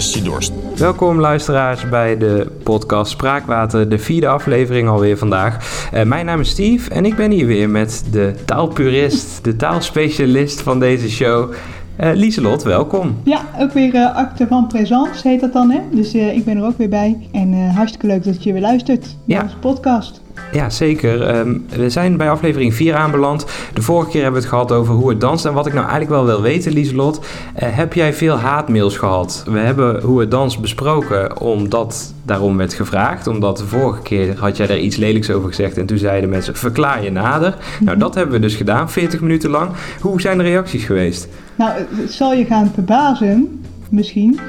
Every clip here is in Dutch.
Spraakwater lust je dorst. Welkom luisteraars bij de podcast Spraakwater, de vierde aflevering alweer vandaag. Uh, mijn naam is Steve en ik ben hier weer met de taalpurist, de taalspecialist van deze show, uh, Lieselot, welkom. Ja, ook weer uh, acte van présence heet dat dan, hè? Dus uh, ik ben er ook weer bij. En hartstikke leuk dat je weer luistert naar onze podcast. Ja, zeker. Um, we zijn bij aflevering 4 aanbeland. De vorige keer hebben we het gehad over hoe het danst. En wat ik nou eigenlijk wel wil weten, Lieselot, uh, heb jij veel haatmails gehad? We hebben hoe het dans besproken, omdat daarom werd gevraagd. Omdat de vorige keer had jij er iets lelijks over gezegd en toen zeiden mensen, verklaar je nader. Nou, dat hebben we dus gedaan, 40 minuten lang. Hoe zijn de reacties geweest? Nou, het zal je gaan verbazen, misschien.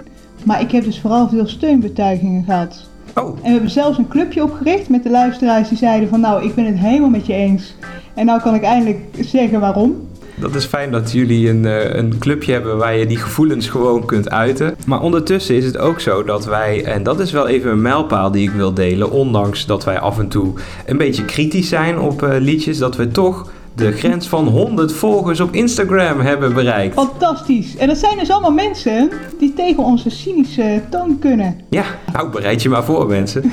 Maar ik heb dus vooral veel steunbetuigingen gehad. Oh. En we hebben zelfs een clubje opgericht met de luisteraars die zeiden van nou, ik ben het helemaal met je eens. En nou kan ik eindelijk zeggen waarom. Dat is fijn dat jullie een, eh, een clubje hebben waar je die gevoelens gewoon kunt uiten. Maar ondertussen is het ook zo dat wij, en dat is wel even een mijlpaal die ik wil delen, ondanks dat wij af en toe een beetje kritisch zijn op uh, liedjes, dat we toch de grens van 100 volgers op Instagram hebben bereikt. Fantastisch. En dat zijn dus allemaal mensen die tegen onze cynische toon kunnen. Ja, nou bereid je maar voor mensen.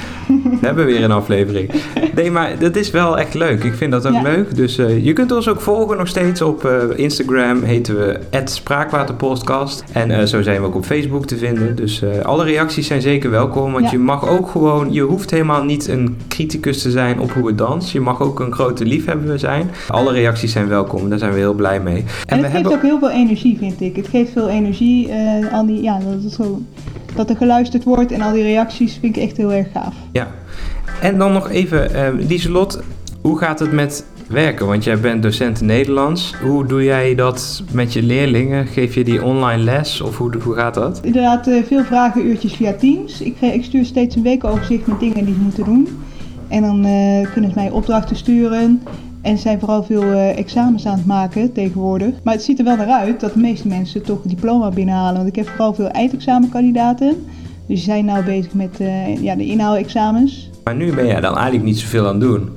We hebben weer een aflevering. Nee, maar dat is wel echt leuk. Ik vind dat ook leuk. Dus uh, je kunt ons ook volgen nog steeds op uh, Instagram. Heten we Spraakwaterpodcast. En uh, zo zijn we ook op Facebook te vinden. Dus alle reacties zijn zeker welkom. Want ja. je mag ook gewoon... Je hoeft helemaal niet een criticus te zijn op hoe we dansen. Je mag ook een grote liefhebber zijn. Alle reacties zijn welkom. Daar zijn we heel blij mee. En, en het geeft hebben... ook heel veel energie, vind ik. Het geeft veel energie. Uh, al die, ja, dat, is zo, dat er geluisterd wordt en al die reacties vind ik echt heel erg gaaf. Ja. En dan nog even, uh, Lieselot, hoe gaat het met werken? Want jij bent docent Nederlands. Hoe doe jij dat met je leerlingen? Geef je die online les of hoe, hoe gaat dat? Inderdaad, uh, veel vragen, uurtjes via Teams. Ik, ik stuur steeds een weekoverzicht met dingen die ze moeten doen. En dan uh, kunnen ze mij opdrachten sturen. En zijn vooral veel uh, examens aan het maken tegenwoordig. Maar het ziet er wel naar uit dat de meeste mensen toch een diploma binnenhalen. Want ik heb vooral veel eindexamenkandidaten. Dus die zijn nou bezig met uh, ja, de inhaalexamens. Maar nu ben jij dan eigenlijk niet zoveel aan het doen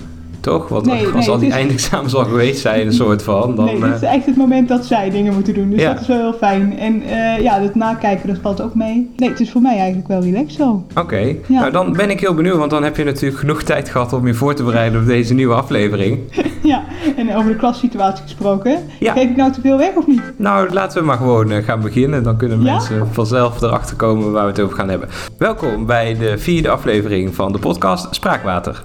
toch? Want nee, als al die is... eindexamens al geweest zijn, een soort van. Dan, nee, dit is eh, echt het moment dat zij dingen moeten doen. Dus dat is wel heel fijn. En uh, ja, het nakijken, dat valt ook mee. Nee, het is voor mij eigenlijk wel relaxed zo. Oké, ja. nou dan ben ik heel benieuwd, want dan heb je natuurlijk genoeg tijd gehad om je voor te bereiden op deze nieuwe aflevering. ja, en over de klassituatie gesproken. Ja. Geef ik nou te veel weg of niet? Nou, laten we maar gewoon uh, gaan beginnen. Dan kunnen mensen vanzelf erachter komen waar we het over gaan hebben. Welkom bij de vierde aflevering van de podcast Spraakwater.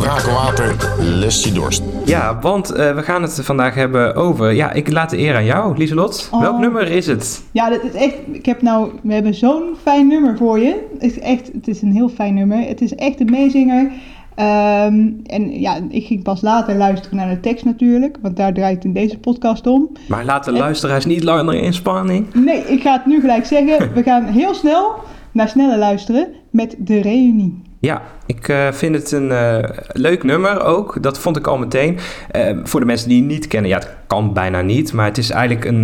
Spraakwater lust je dorst. Ja, want uh, we gaan het vandaag hebben over... Ja, ik laat de eer aan jou, Lieselot. Oh. Welk nummer is het? Ja, dit is echt... Ik heb nou... We hebben zo'n fijn nummer voor je. Het is echt... Het is een heel fijn nummer. Het is echt een meezinger. Um, en ja, ik ging pas later luisteren naar de tekst natuurlijk, want daar draait het in deze podcast om. Maar laat de luisteraars niet langer in spanning. Nee, ik ga het nu gelijk zeggen. We gaan heel snel naar sneller luisteren met de reunie. Ja, ik uh, vind het een uh, leuk nummer ook. Dat vond ik al meteen. Uh, voor de mensen die het niet kennen, ja, het kan bijna niet. Maar het is eigenlijk een,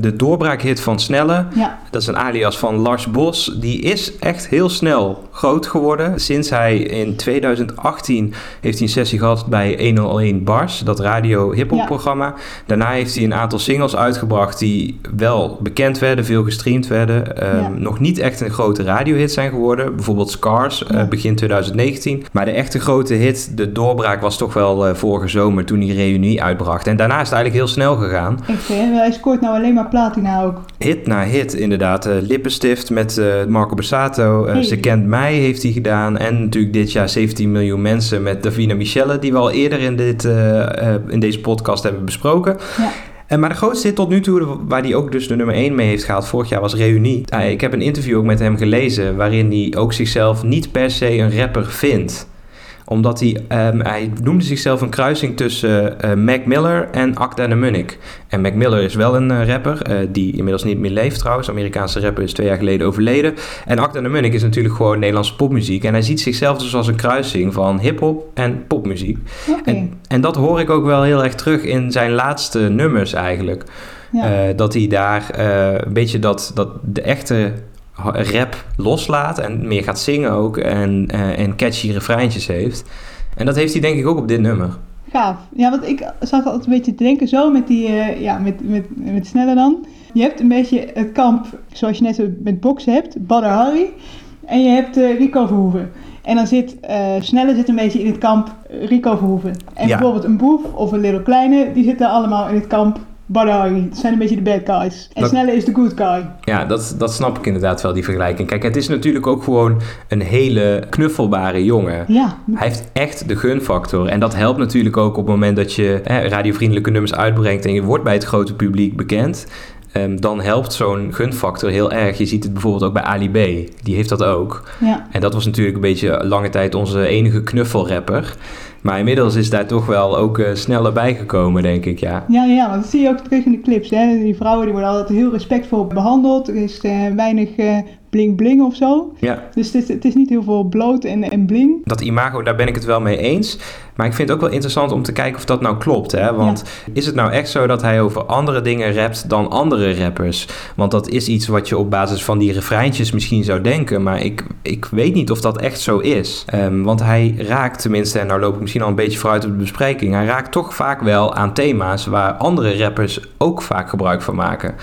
de doorbraakhit van Snelle. Ja. Dat is een alias van Lars Bos. Die is echt heel snel groot geworden. Sinds hij in 2018 heeft hij een sessie gehad bij 101 Bars, dat radio hip-hop programma. Daarna heeft hij een aantal singles uitgebracht die wel bekend werden, veel gestreamd werden. Ja. Nog niet echt een grote radiohit zijn geworden. Bijvoorbeeld Scars, begin 2019. Maar de echte grote hit, de doorbraak, was toch wel uh, vorige zomer toen die reunie uitbracht. En daarna is het eigenlijk heel snel gegaan. Echt, hè? Hij scoort nou alleen maar platina ook. Hit na hit, inderdaad. Uh, Lippenstift met uh, Marco Bassato. Hey. Ze kent mij heeft hij gedaan. En natuurlijk dit jaar 17 miljoen mensen met Davina Michelle, die we al eerder in, dit, in deze podcast hebben besproken. Ja. En maar de grootste hit tot nu toe, waar hij ook dus de nummer 1 mee heeft gehaald vorig jaar, was Reunie. Ik heb een interview ook met hem gelezen, waarin hij ook zichzelf niet per se een rapper vindt omdat hij, um, hij noemde zichzelf een kruising tussen uh, Mac Miller en Acta de Munnik. En Mac Miller is wel een uh, rapper, uh, die inmiddels niet meer leeft trouwens. Amerikaanse rapper is twee jaar geleden overleden. En Acta de Munnik is natuurlijk gewoon Nederlandse popmuziek. En hij ziet zichzelf dus als een kruising van hip-hop en popmuziek. Okay. En, en dat hoor ik ook wel heel erg terug in zijn laatste nummers eigenlijk. Ja. dat hij daar een beetje dat, dat de echte rap loslaat en meer gaat zingen ook en, uh, en catchy refreintjes heeft. En dat heeft hij denk ik ook op dit nummer. Gaaf. Ja, want ik zat altijd een beetje te denken zo met die, uh, ja, met, met, met Sneller dan. Je hebt een beetje het kamp, zoals je net met boksen hebt, Badr Hari. En je hebt eh, Rico Verhoeven. En dan zit uh, Snelle zit een beetje in het kamp Rico Verhoeven. En Ja. bijvoorbeeld een Boef of een Little Kleine, die zitten allemaal in het kamp Dat zijn een beetje de bad guys. En Dat- Snelle is de good guy. Ja, dat, dat snap ik inderdaad wel, die vergelijking. Kijk, het is natuurlijk ook gewoon een hele knuffelbare jongen. Ja, Hij heeft echt de gunfactor. En dat helpt natuurlijk ook op het moment dat je hè, radiovriendelijke nummers uitbrengt en je wordt bij het grote publiek bekend. Ehm, dan helpt zo'n gunfactor heel erg. Je ziet het bijvoorbeeld ook bij Ali B. Die heeft dat ook. ja. En dat was natuurlijk een beetje lange tijd onze enige knuffelrapper. Maar inmiddels is daar toch wel ook eh, sneller bijgekomen, denk ik, ja. Ja, ja, want dat zie je ook terug in de clips. Hè? Die vrouwen die worden altijd heel respectvol behandeld. Er is eh, weinig eh, bling bling of zo. Ja, Dus het is, het is niet heel veel bloot en, en bling. dat imago, daar ben ik het wel mee eens. Maar ik vind het ook wel interessant om te kijken of dat nou klopt. Hè? Want is het nou echt zo dat hij over andere dingen rapt dan andere rappers? Want dat is iets wat je op basis van die refreintjes misschien zou denken. Maar ik, ik weet niet of dat echt zo is. Ehm, want hij raakt tenminste, en nou loop ik misschien al een beetje vooruit op de bespreking. Hij raakt toch vaak wel aan thema's waar andere rappers ook vaak gebruik van maken.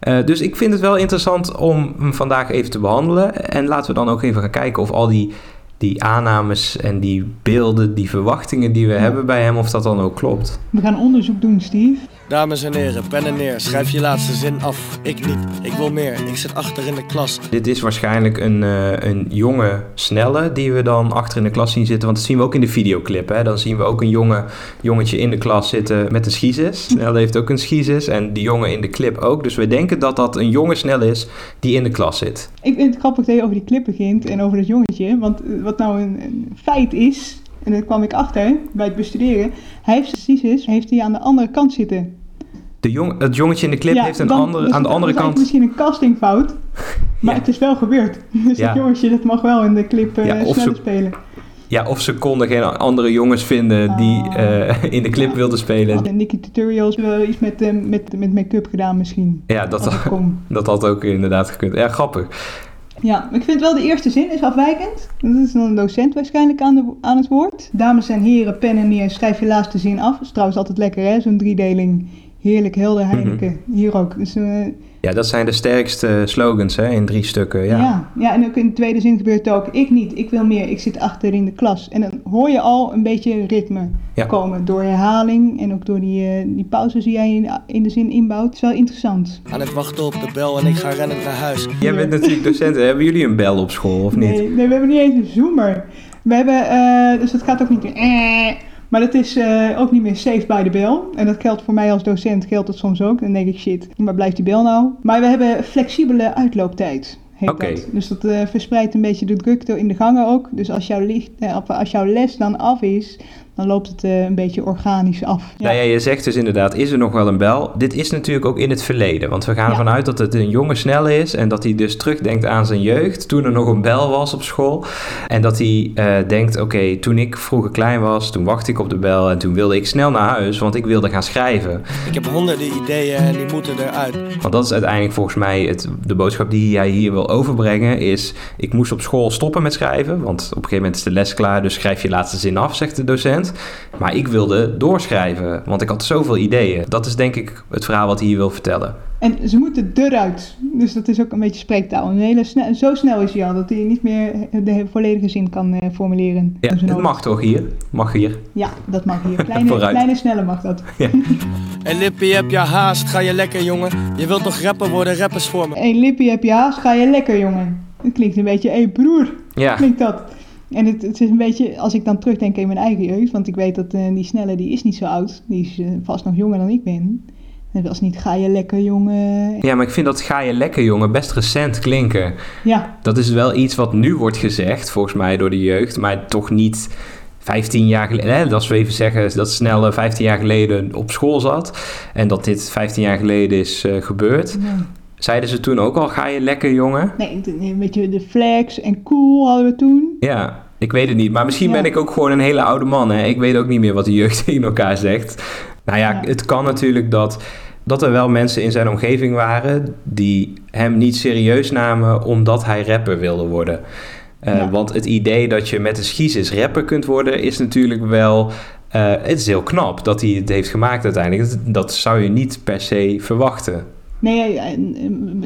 Eh, dus ik vind het wel interessant om hem vandaag even te behandelen. En laten we dan ook even gaan kijken of al die, die aannames en die beelden, die verwachtingen die we hebben bij hem, of dat dan ook klopt. We gaan onderzoek doen, Steve. Dames en heren, pennen neer, schrijf je laatste zin af. Ik niet, ik wil meer, ik zit achter in de klas. Dit is waarschijnlijk een, eh, een jonge snelle die we dan achter in de klas zien zitten. Want dat zien we ook in de videoclip. Hè? Dan zien we ook een jonge jongetje in de klas zitten met een schizis. Snelle heeft ook een schizis en die jongen in de clip ook. Dus we denken dat dat een jonge snelle is die in de klas zit. Ik vind het grappig dat je over die clip begint en over dat jongetje. Want eh, wat nou een, een feit is, en daar kwam ik achter bij het bestuderen. Hij heeft precies heeft hij aan de andere kant zitten. De jong, het jongetje in de clip Ja, heeft een dan- andere, dus aan de andere kant... misschien een castingfout. Maar Ja. het is wel gebeurd. Dus Ja. dat jongetje dat mag wel in de clip sneller ze- spelen. Ja, of ze konden geen andere jongens vinden die Oh. eh, in de clip wilden spelen. Hadden Nicky Tutorials wel iets met, eh, met, met make-up gedaan misschien. Ja, dat, het dat had ook inderdaad gekund. Ja, grappig. Ja, ik vind wel de eerste zin is afwijkend. Dat is dan een docent waarschijnlijk aan, de, aan het woord. Dames en heren, pen en neer, schrijf je laatste zin af. Dat is trouwens altijd lekker hè, zo'n driedeling. Heerlijk, helder, Heineken. Hier ook. Dus, eh, Ja, dat zijn de sterkste slogans hè, in drie stukken. Ja. ja. Ja, en ook in de tweede zin gebeurt het ook. Ik niet, ik wil meer, ik zit achter in de klas. En dan hoor je al een beetje ritme Ja. komen. Door herhaling en ook door die, eh, die pauzes die jij in, in de zin inbouwt. Het is wel interessant. Aan het wachten op de bel en ik ga rennend naar huis. Jij bent natuurlijk docent. Hebben jullie een bel op school of niet? Nee, nee, we hebben niet eens een zoomer. We hebben, eh, dus dat gaat ook niet meer. Maar dat is eh, ook niet meer safe by de bel. En dat geldt voor mij als docent, geldt dat soms ook. Dan denk ik, shit, waar blijft die bel nou? Maar we hebben flexibele uitlooptijd. Oké. dat. Dus dat eh, verspreidt een beetje de drukte in de gangen ook. Dus als jouw, licht, eh, als jouw les dan af is, dan loopt het eh, een beetje organisch af. Nou ja, je zegt dus inderdaad, is er nog wel een bel? Dit is natuurlijk ook in het verleden. Want we gaan Ja. ervan uit dat het een jonge snelle is. En dat hij dus terugdenkt aan zijn jeugd. Toen er nog een bel was op school. En dat hij eh, denkt, oké, toen ik vroeger klein was, toen wachtte ik op de bel. En toen wilde ik snel naar huis, want ik wilde gaan schrijven. Ik heb honderden ideeën en die moeten eruit. Want dat is uiteindelijk volgens mij het, de boodschap die jij hier wil overbrengen. Is, ik moest op school stoppen met schrijven. Want op een gegeven moment is de les klaar. Dus schrijf je laatste zin af, zegt de docent. Maar ik wilde doorschrijven, want ik had zoveel ideeën. Dat is denk ik het verhaal wat hij hier wil vertellen. En ze moeten eruit. Dus dat is ook een beetje spreektaal. Een hele snel, zo snel is hij al dat hij niet meer de volledige zin kan eh, formuleren. Ja, hoofd. mag toch hier? Mag hier. Ja, dat mag hier. Kleine, kleine snelle mag dat. En Lippie, heb je haast? Ga je lekker, jongen? Je wilt toch rapper worden, rappers voor me? Hé hey, Lippie, heb je haast? Ga je lekker, jongen? Het klinkt een beetje, hé hey, broer, Ja, klinkt dat. En het, het is een beetje, als ik dan terugdenk in mijn eigen jeugd, want ik weet dat eh, die snelle, die is niet zo oud. Die is eh, vast nog jonger dan ik ben. En als niet, ga je lekker, jongen. ja, maar ik vind dat ga je lekker jongen best recent klinken. Ja, Dat is wel iets wat nu wordt gezegd, volgens mij, door de jeugd. Maar toch niet 15 jaar geleden. Hè? Als we even zeggen dat snelle 15 jaar geleden op school zat. En dat dit 15 jaar geleden is eh, gebeurd. nee. Zeiden ze toen ook al, ga je lekker jongen? Nee, een beetje de flex en cool hadden we toen. Ja, ik weet het niet. Maar misschien Ja. ben ik ook gewoon een hele oude man. Hè? Ik weet ook niet meer wat de jeugd in elkaar zegt. Nou ja, Ja. het kan natuurlijk dat, dat er wel mensen in zijn omgeving waren... die hem niet serieus namen omdat hij rapper wilde worden. Eh, Ja. Want het idee dat je met een schiesis rapper kunt worden... is natuurlijk wel... eh, het is heel knap dat hij het heeft gemaakt uiteindelijk. Dat, dat zou je niet per se verwachten. Nee, eh, eh,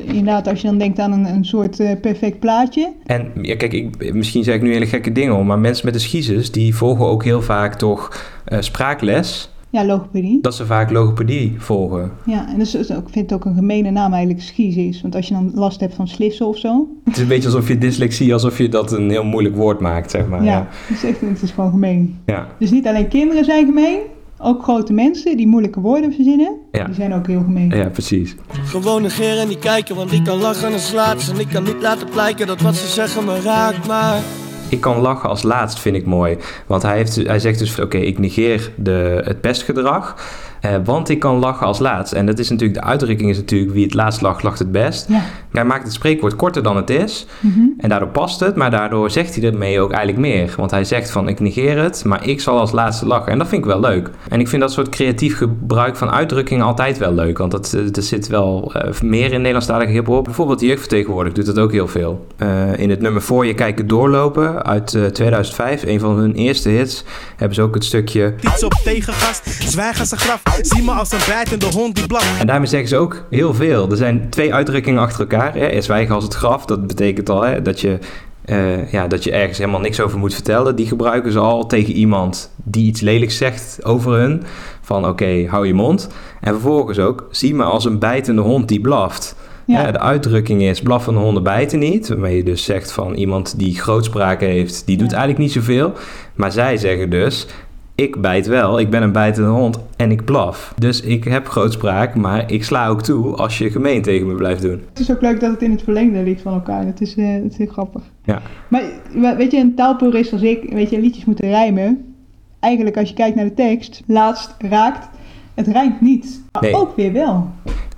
inderdaad, als je dan denkt aan een, een soort eh, perfect plaatje. En ja, kijk, ik, misschien zeg ik nu hele gekke dingen om, maar mensen met een schizis, die volgen ook heel vaak toch spraakles. Ja, logopedie. Dat ze vaak logopedie volgen. Ja, en dus, ik vind het ook een gemene naam eigenlijk, schizis. Want als je dan last hebt van slissen of zo. Het is een beetje alsof je dyslexie, alsof je dat een heel moeilijk woord maakt, zeg maar. ja, Ja. Het, is echt, het is gewoon gemeen. ja. Dus niet alleen kinderen zijn gemeen, ook grote mensen die moeilijke woorden verzinnen, Ja. die zijn ook heel gemeen. Ja, precies. Gewoon negeren en niet kijken, want ik kan lachen als laatst. En ik kan niet laten blijken dat wat ze zeggen me raakt, maar... Ik kan lachen als laatst, vind ik mooi. Want hij, heeft, hij zegt dus, oké, ik negeer de, het pestgedrag. Eh, want ik kan lachen als laatst. En dat is natuurlijk, de uitdrukking is natuurlijk, wie het laatst lacht, lacht het best. Ja. Hij maakt het spreekwoord korter dan het is. Mhm. En daardoor past het, maar daardoor zegt hij ermee ook eigenlijk meer. Want hij zegt van, ik negeer het, maar ik zal als laatste lachen. En dat vind ik wel leuk. En ik vind dat soort creatief gebruik van uitdrukkingen altijd wel leuk. Want dat, eh, er zit wel eh, meer in Nederlandstalige hiphop. Bijvoorbeeld de jeugdvertegenwoordiger doet dat ook heel veel. Eh, in het nummer Voor je kijken doorlopen uit eh, 2005, een van hun eerste hits, hebben ze ook het stukje... Iets op tegengast, zwijg als een graf. Zie me als een bijtende hond die blaft. En daarmee zeggen ze ook heel veel. Er zijn twee uitdrukkingen achter elkaar. Hè. Zwijgen als het graf, dat betekent al hè, dat, je, eh, ja, dat je ergens helemaal niks over moet vertellen. Die gebruiken ze al tegen iemand die iets lelijks zegt over hun. Van oké, hou je mond. En vervolgens ook, zie me als een bijtende hond die blaft. Ja. Ja, de uitdrukking is blaffende honden bijten niet. Waarmee je dus zegt van iemand die grootspraak heeft, die doet Ja. eigenlijk niet zoveel. Maar zij zeggen dus, ik bijt wel, ik ben een bijtende hond en ik blaf. Dus ik heb grootspraak, maar ik sla ook toe als je gemeen tegen me blijft doen. Het is ook leuk dat het in het verlengde ligt van elkaar. Dat is, eh, dat is heel grappig. Ja. Maar we- weet je, een taalpurist als ik, weet je, liedjes moeten rijmen. Eigenlijk als je kijkt naar de tekst, laatst raakt, het rijmt niet. Maar Nee. ook weer wel.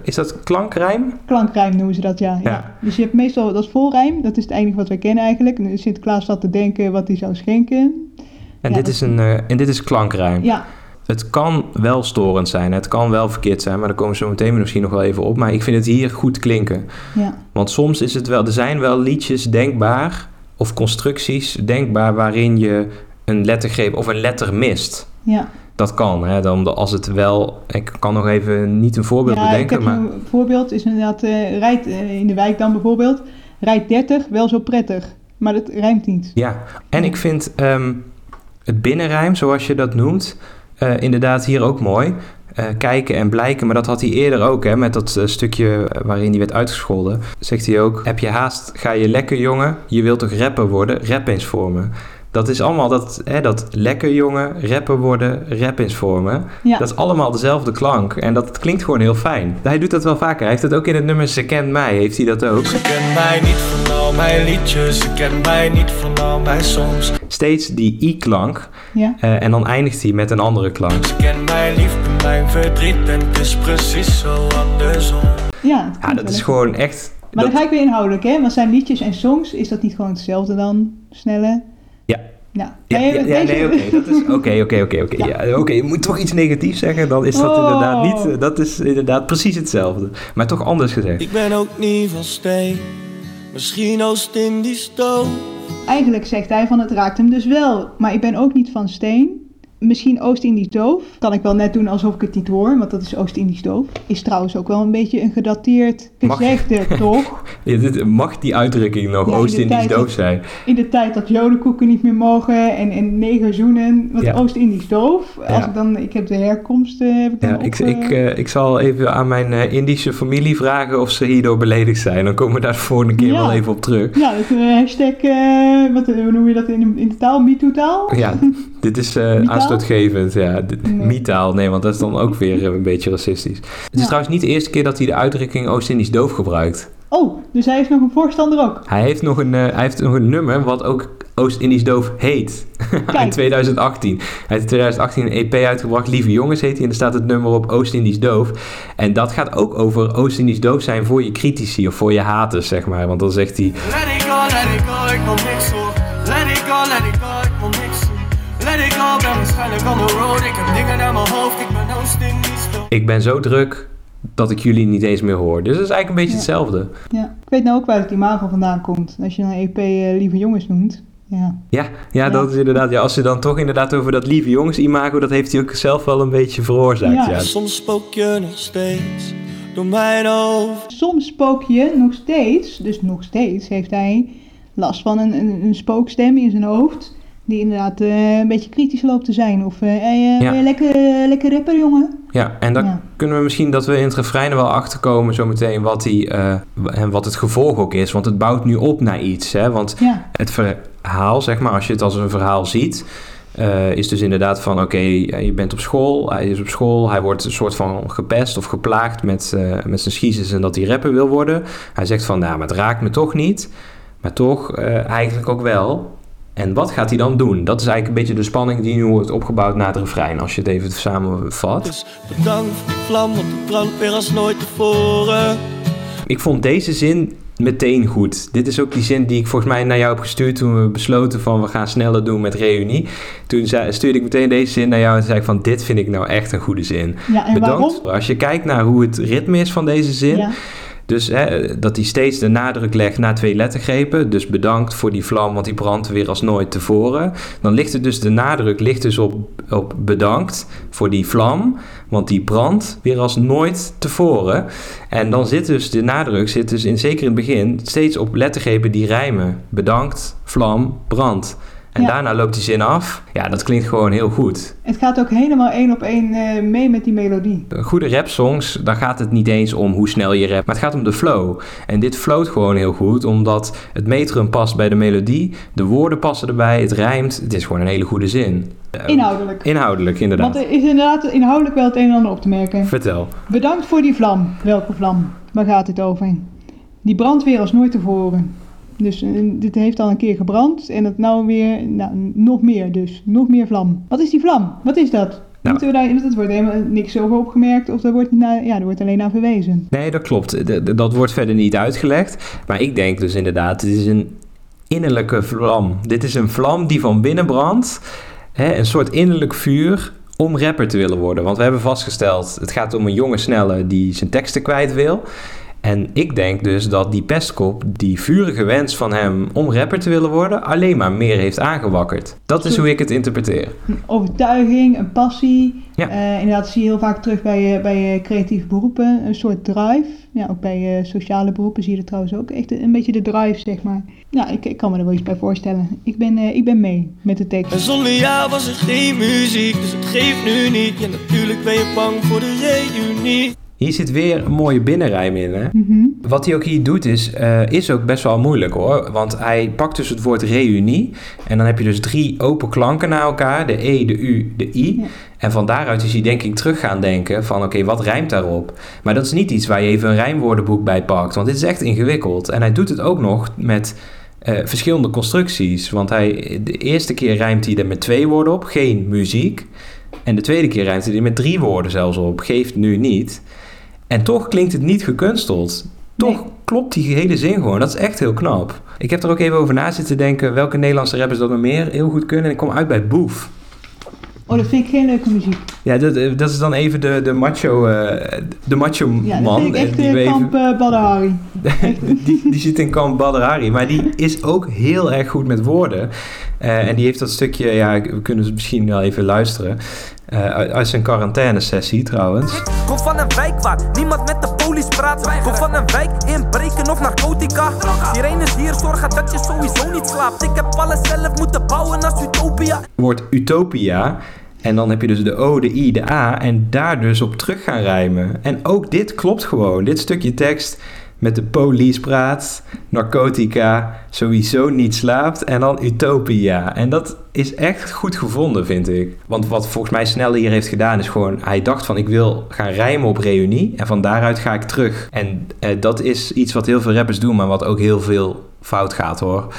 Is dat klankrijm? Klankrijm noemen ze dat, ja. Ja. Dus je hebt meestal, dat is volrijm, dat is het enige wat wij kennen eigenlijk. En Sinterklaas zat te denken wat hij zou schenken. En, Ja, dit is een, eh, en dit is klankrijm. Ja, Het kan wel storend zijn, het kan wel verkeerd zijn, maar daar komen we zo meteen misschien nog wel even op. Maar ik vind het hier goed klinken. ja, Want soms is het wel, er zijn wel liedjes denkbaar, of constructies denkbaar, waarin je een lettergreep of een letter mist. ja. Dat kan, hè, dan als het wel. Ik kan nog even niet een voorbeeld ja, ik bedenken, heb maar. een voorbeeld, is inderdaad, eh, rijdt eh, in de wijk dan bijvoorbeeld, rijdt 30, wel zo prettig. Maar dat rijmt niet. Ja, en ik vind ehm, het binnenrijm, zoals je dat noemt, eh, inderdaad hier ook mooi. Eh, kijken en blijken, maar dat had hij eerder ook, hè, met dat eh, stukje waarin hij werd uitgescholden. Zegt hij ook: Heb je haast, ga je lekker jongen, je wilt toch rapper worden, rap eens voor me. Dat is allemaal dat, hè, dat lekker jongen, rapper worden, rap eens voor me. Ja, Dat is allemaal dezelfde klank en dat klinkt gewoon heel fijn. Hij doet dat wel vaker. Hij heeft het ook in het nummer Ze kent mij, heeft hij dat ook. Ze kent mij niet van al mijn liedjes, ze kent mij niet van al mijn songs. Steeds die i-klank ja. eh, en dan eindigt hij met een andere klank. Ze kent mijn liefde, mijn verdriet en het is precies zo andersom. ja, Ja, dat is gewoon echt... Maar dat- dan ga ik weer inhoudelijk, hè? Want zijn liedjes en songs, is dat niet gewoon hetzelfde dan? Snelle? Ja. Ja. Ja, Nee, ja, oké, dat is... Oké, oké, oké, oké. Oké, je moet toch iets negatiefs zeggen, dan is dat Oh. inderdaad niet... eh, Dat is inderdaad precies hetzelfde. Maar toch anders gezegd. Ik ben ook niet van steen, misschien Oost-Indisch doof. Eigenlijk zegt hij van het raakt hem dus wel. Maar ik ben ook niet van steen. Misschien Oost-Indisch doof. Kan ik wel net doen alsof ik het niet hoor, want dat is Oost-Indisch doof. Is trouwens ook wel een beetje een gedateerd Mag- gezegde, toch? Ja, dit, mag die uitdrukking nog Ja, Oost-Indisch doof zijn? In de tijd dat jodenkoeken niet meer mogen en, en negerzoenen. Wat Ja. Oost-Indisch doof. Als ik dan, ik heb de herkomst, eh, heb ik dan Ja, op, ik, eh, ik, eh, ik zal even aan mijn Indische familie vragen of ze hierdoor beledigd zijn. Dan komen we daar de volgende keer wel even op terug. Ja, dat is een hashtag, wat, hoe noem je dat in, de- in de taal? MeToo-taal? Ja, dit is eh, aanstootgevend. Ja, dit- Nee. Mitaal, nee, want dat is dan ook weer eh, een beetje racistisch. Het is Ja. trouwens niet de eerste keer dat hij de uitdrukking Oost-Indisch doof gebruikt. Oh, dus hij is nog een voorstander ook. Hij heeft nog een, eh, hij heeft nog een nummer wat ook Oost-Indisch doof heet. in Kijk. 2018. Hij heeft in 2018 een EP uitgebracht, Lieve Jongens heet hij. En er staat het nummer op Oost-Indisch doof. En dat gaat ook over Oost-Indisch doof zijn voor je critici of voor je haters, zeg maar. Want dan zegt hij... Let it go, let it go, ik wil niks hoor. Let it go, let it go, ik wil niks. It go, ben waarschijnlijk on the road. Ik heb dingen naar mijn hoofd, ik ben Oost-Indisch doof. Ik ben zo druk dat ik jullie niet eens meer hoor. Dus dat is eigenlijk een beetje Ja. hetzelfde. Ja. Ik weet nou ook waar het imago vandaan komt. Als je dan EP eh, Lieve Jongens noemt. Ja. Ja, ja, Ja. dat is inderdaad. Ja, als je dan toch inderdaad over dat lieve jongens imago, dat heeft hij ook zelf wel een beetje veroorzaakt. Ja. Ja. Soms spook je nog steeds door mijn hoofd. Soms spook je nog steeds, dus nog steeds heeft hij last van een, een, een spookstem in zijn hoofd. Die inderdaad eh, een beetje kritisch loopt te zijn. Of, eh hey, eh, Ja. lekker, lekker rapper, jongen? Ja, en dan Ja. kunnen we misschien dat we in het refrein wel achterkomen zometeen wat, die, en wat het gevolg ook is. Want het bouwt nu op naar iets. Hè? Want Ja, het verhaal, zeg maar, als je het als een verhaal ziet, is dus inderdaad van: oké, je bent op school, hij is op school, hij wordt een soort van gepest of geplaagd met, met zijn schizes en dat hij rapper wil worden. Hij zegt van: nou, maar het raakt me toch niet, maar toch eigenlijk ook wel. En wat gaat hij dan doen? Dat is eigenlijk een beetje de spanning die nu wordt opgebouwd na het refrein, als je het even samenvat. Dus bedankt voor de vlam, want die brandt weer als nooit tevoren. Ik vond deze zin meteen goed. Dit is ook die zin die ik volgens mij naar jou heb gestuurd toen we besloten van we gaan sneller doen met reunie. Toen zei, stuurde ik meteen deze zin naar jou en zei ik van dit vind ik nou echt een goede zin. ja en Bedankt. waarom? Als je kijkt naar hoe het ritme is van deze zin, Ja, dus dat hij steeds de nadruk legt na twee lettergrepen. Dus bedankt voor die vlam, want die brandt weer als nooit tevoren. Dan ligt dus de nadruk ligt dus op, op bedankt voor die vlam, want die brandt weer als nooit tevoren. En dan zit dus de nadruk, zit dus in, zeker in het begin, steeds op lettergrepen die rijmen. Bedankt, vlam, brand. En Ja. daarna loopt die zin af. Ja, dat klinkt gewoon heel goed. het gaat ook helemaal één op één eh, mee met die melodie. Goede rapsongs, daar gaat het niet eens om hoe snel je rapt, maar het gaat om de flow. En dit flowt gewoon heel goed, omdat het metrum past bij de melodie, de woorden passen erbij, het rijmt. Het is gewoon een hele goede zin. Eh, Inhoudelijk. Inhoudelijk, inderdaad. Want er is inderdaad inhoudelijk wel het een en ander op te merken. Vertel. Bedankt voor die vlam. Welke vlam? Waar gaat het over? Die brandt weer als nooit tevoren. Dus eh, dit heeft al een keer gebrand en het nou weer, nou, nog meer dus. Nog meer vlam. Wat is die vlam? Wat is dat? Nou. Moeten we daar, dat wordt helemaal niks over opgemerkt of daar wordt, ja, er wordt alleen naar verwezen. Nee, dat klopt. Dat wordt verder niet uitgelegd. Maar ik denk dus inderdaad, het is een innerlijke vlam. Dit is een vlam die van binnen brandt. Hè, een soort innerlijk vuur om rapper te willen worden. Want we hebben vastgesteld, het gaat om een jonge snelle die zijn teksten kwijt wil. En ik denk dus dat die pestkop, die vurige wens van hem om rapper te willen worden, alleen maar meer heeft aangewakkerd. Dat is hoe ik het interpreteer. Een overtuiging, een passie. Ja. Eh, inderdaad zie je heel vaak terug bij, eh, bij eh, creatieve beroepen. Een soort drive. Ja, ook bij eh, sociale beroepen zie je dat trouwens ook. Echt een, beetje de drive, zeg maar. Ja, ik, ik kan me er wel iets bij voorstellen. Ik ben, eh, ik ben mee met de tekst. En zonder jou was er geen muziek, dus het geeft nu niet. Ja, natuurlijk ben je bang voor de reunie. Hier zit weer een mooie binnenrijm in, hè? Mhm. Wat hij ook hier doet is, eh, is ook best wel moeilijk hoor. Want hij pakt dus het woord reunie. En dan heb je dus drie open klanken na elkaar. De E, de U, de I. Ja. En van daaruit is hij denk ik terug gaan denken van oké, wat rijmt daarop? Maar dat is niet iets waar je even een rijmwoordenboek bij pakt. Want dit is echt ingewikkeld. En hij doet het ook nog met eh, verschillende constructies. Want hij, de eerste keer rijmt hij er met twee woorden op. Geen muziek. En de tweede keer rijmt hij er met drie woorden zelfs op. Geeft nu niet. En toch klinkt het niet gekunsteld. Toch Nee. klopt die hele zin gewoon. Dat is echt heel knap. Ik heb er ook even over na zitten denken welke Nederlandse rappers dat nog meer heel goed kunnen. En ik kom uit bij Boef. Oh, dat vind ik geen leuke muziek. Ja, dat, eh, dat is dan even de, de macho, eh, de macho Ja, dat man. vind ik eh, echt die, even- kamp uh, Badahari. die, die zit in kamp Badr Hari. Maar die is ook heel erg goed met woorden. En die heeft dat stukje, ja, we kunnen misschien wel even luisteren. Eh, uit, uit zijn quarantaine-sessie trouwens. Kom van een wijk waar niemand met de police praat. Kom van een wijk inbreken of narcotica. Sirenes hier zorgen dat je sowieso niet slaapt. Ik heb alles zelf moeten bouwen als utopia. Wordt Utopia. En dan heb je dus de O, de I, de A. En daar dus op terug gaan rijmen. En ook dit klopt gewoon. Dit stukje tekst met de police praat, narcotica, sowieso niet slaapt en dan Utopia. En dat is echt goed gevonden, vind ik. Want wat volgens mij Snelle hier heeft gedaan is gewoon... Hij dacht van ik wil gaan rijmen op reunie en van daaruit ga ik terug. En eh, dat is iets wat heel veel rappers doen, maar wat ook heel veel fout gaat hoor.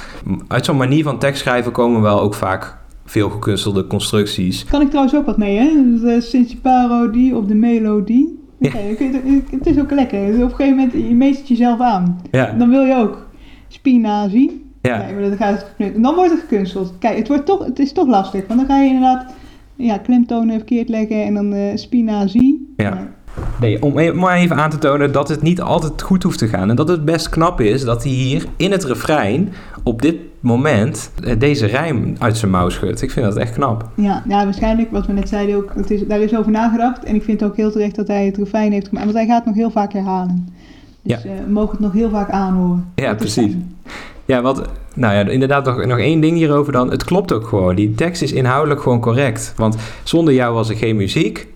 Uit zo'n manier van tekst schrijven komen wel ook vaak veel gekunstelde constructies. Kan ik trouwens ook wat mee, hè? De Principaro-die op de melodie. Ja. Het- het is ook lekker. Dus op een gegeven moment, je meest het jezelf aan. Ja, Dan wil je ook spinazie. ja. Nee, maar dan, gaat het, dan wordt het gekunsteld. Kijk, het, wordt toch, het is toch lastig. Want dan ga je inderdaad ja, klemtonen verkeerd leggen en dan eh spinazie. Ja. Maar Nee, om e- maar even aan te tonen dat het niet altijd goed hoeft te gaan. En dat het best knap is dat hij hier in het refrein op dit moment eh, deze rijm uit zijn mouw schudt. Ik vind dat echt knap. Ja, ja, waarschijnlijk, wat we net zeiden ook, het is, daar is over nagedacht. En ik vind ook heel terecht dat hij het refrein heeft gemaakt. Want hij gaat het nog heel vaak herhalen. Dus Ja. eh, we mogen het nog heel vaak aanhoren. Ja, precies. Ja, wat, nou ja, inderdaad nog, nog één ding hierover dan. Het klopt ook gewoon. Die tekst is inhoudelijk gewoon correct. Want zonder jou was er geen muziek.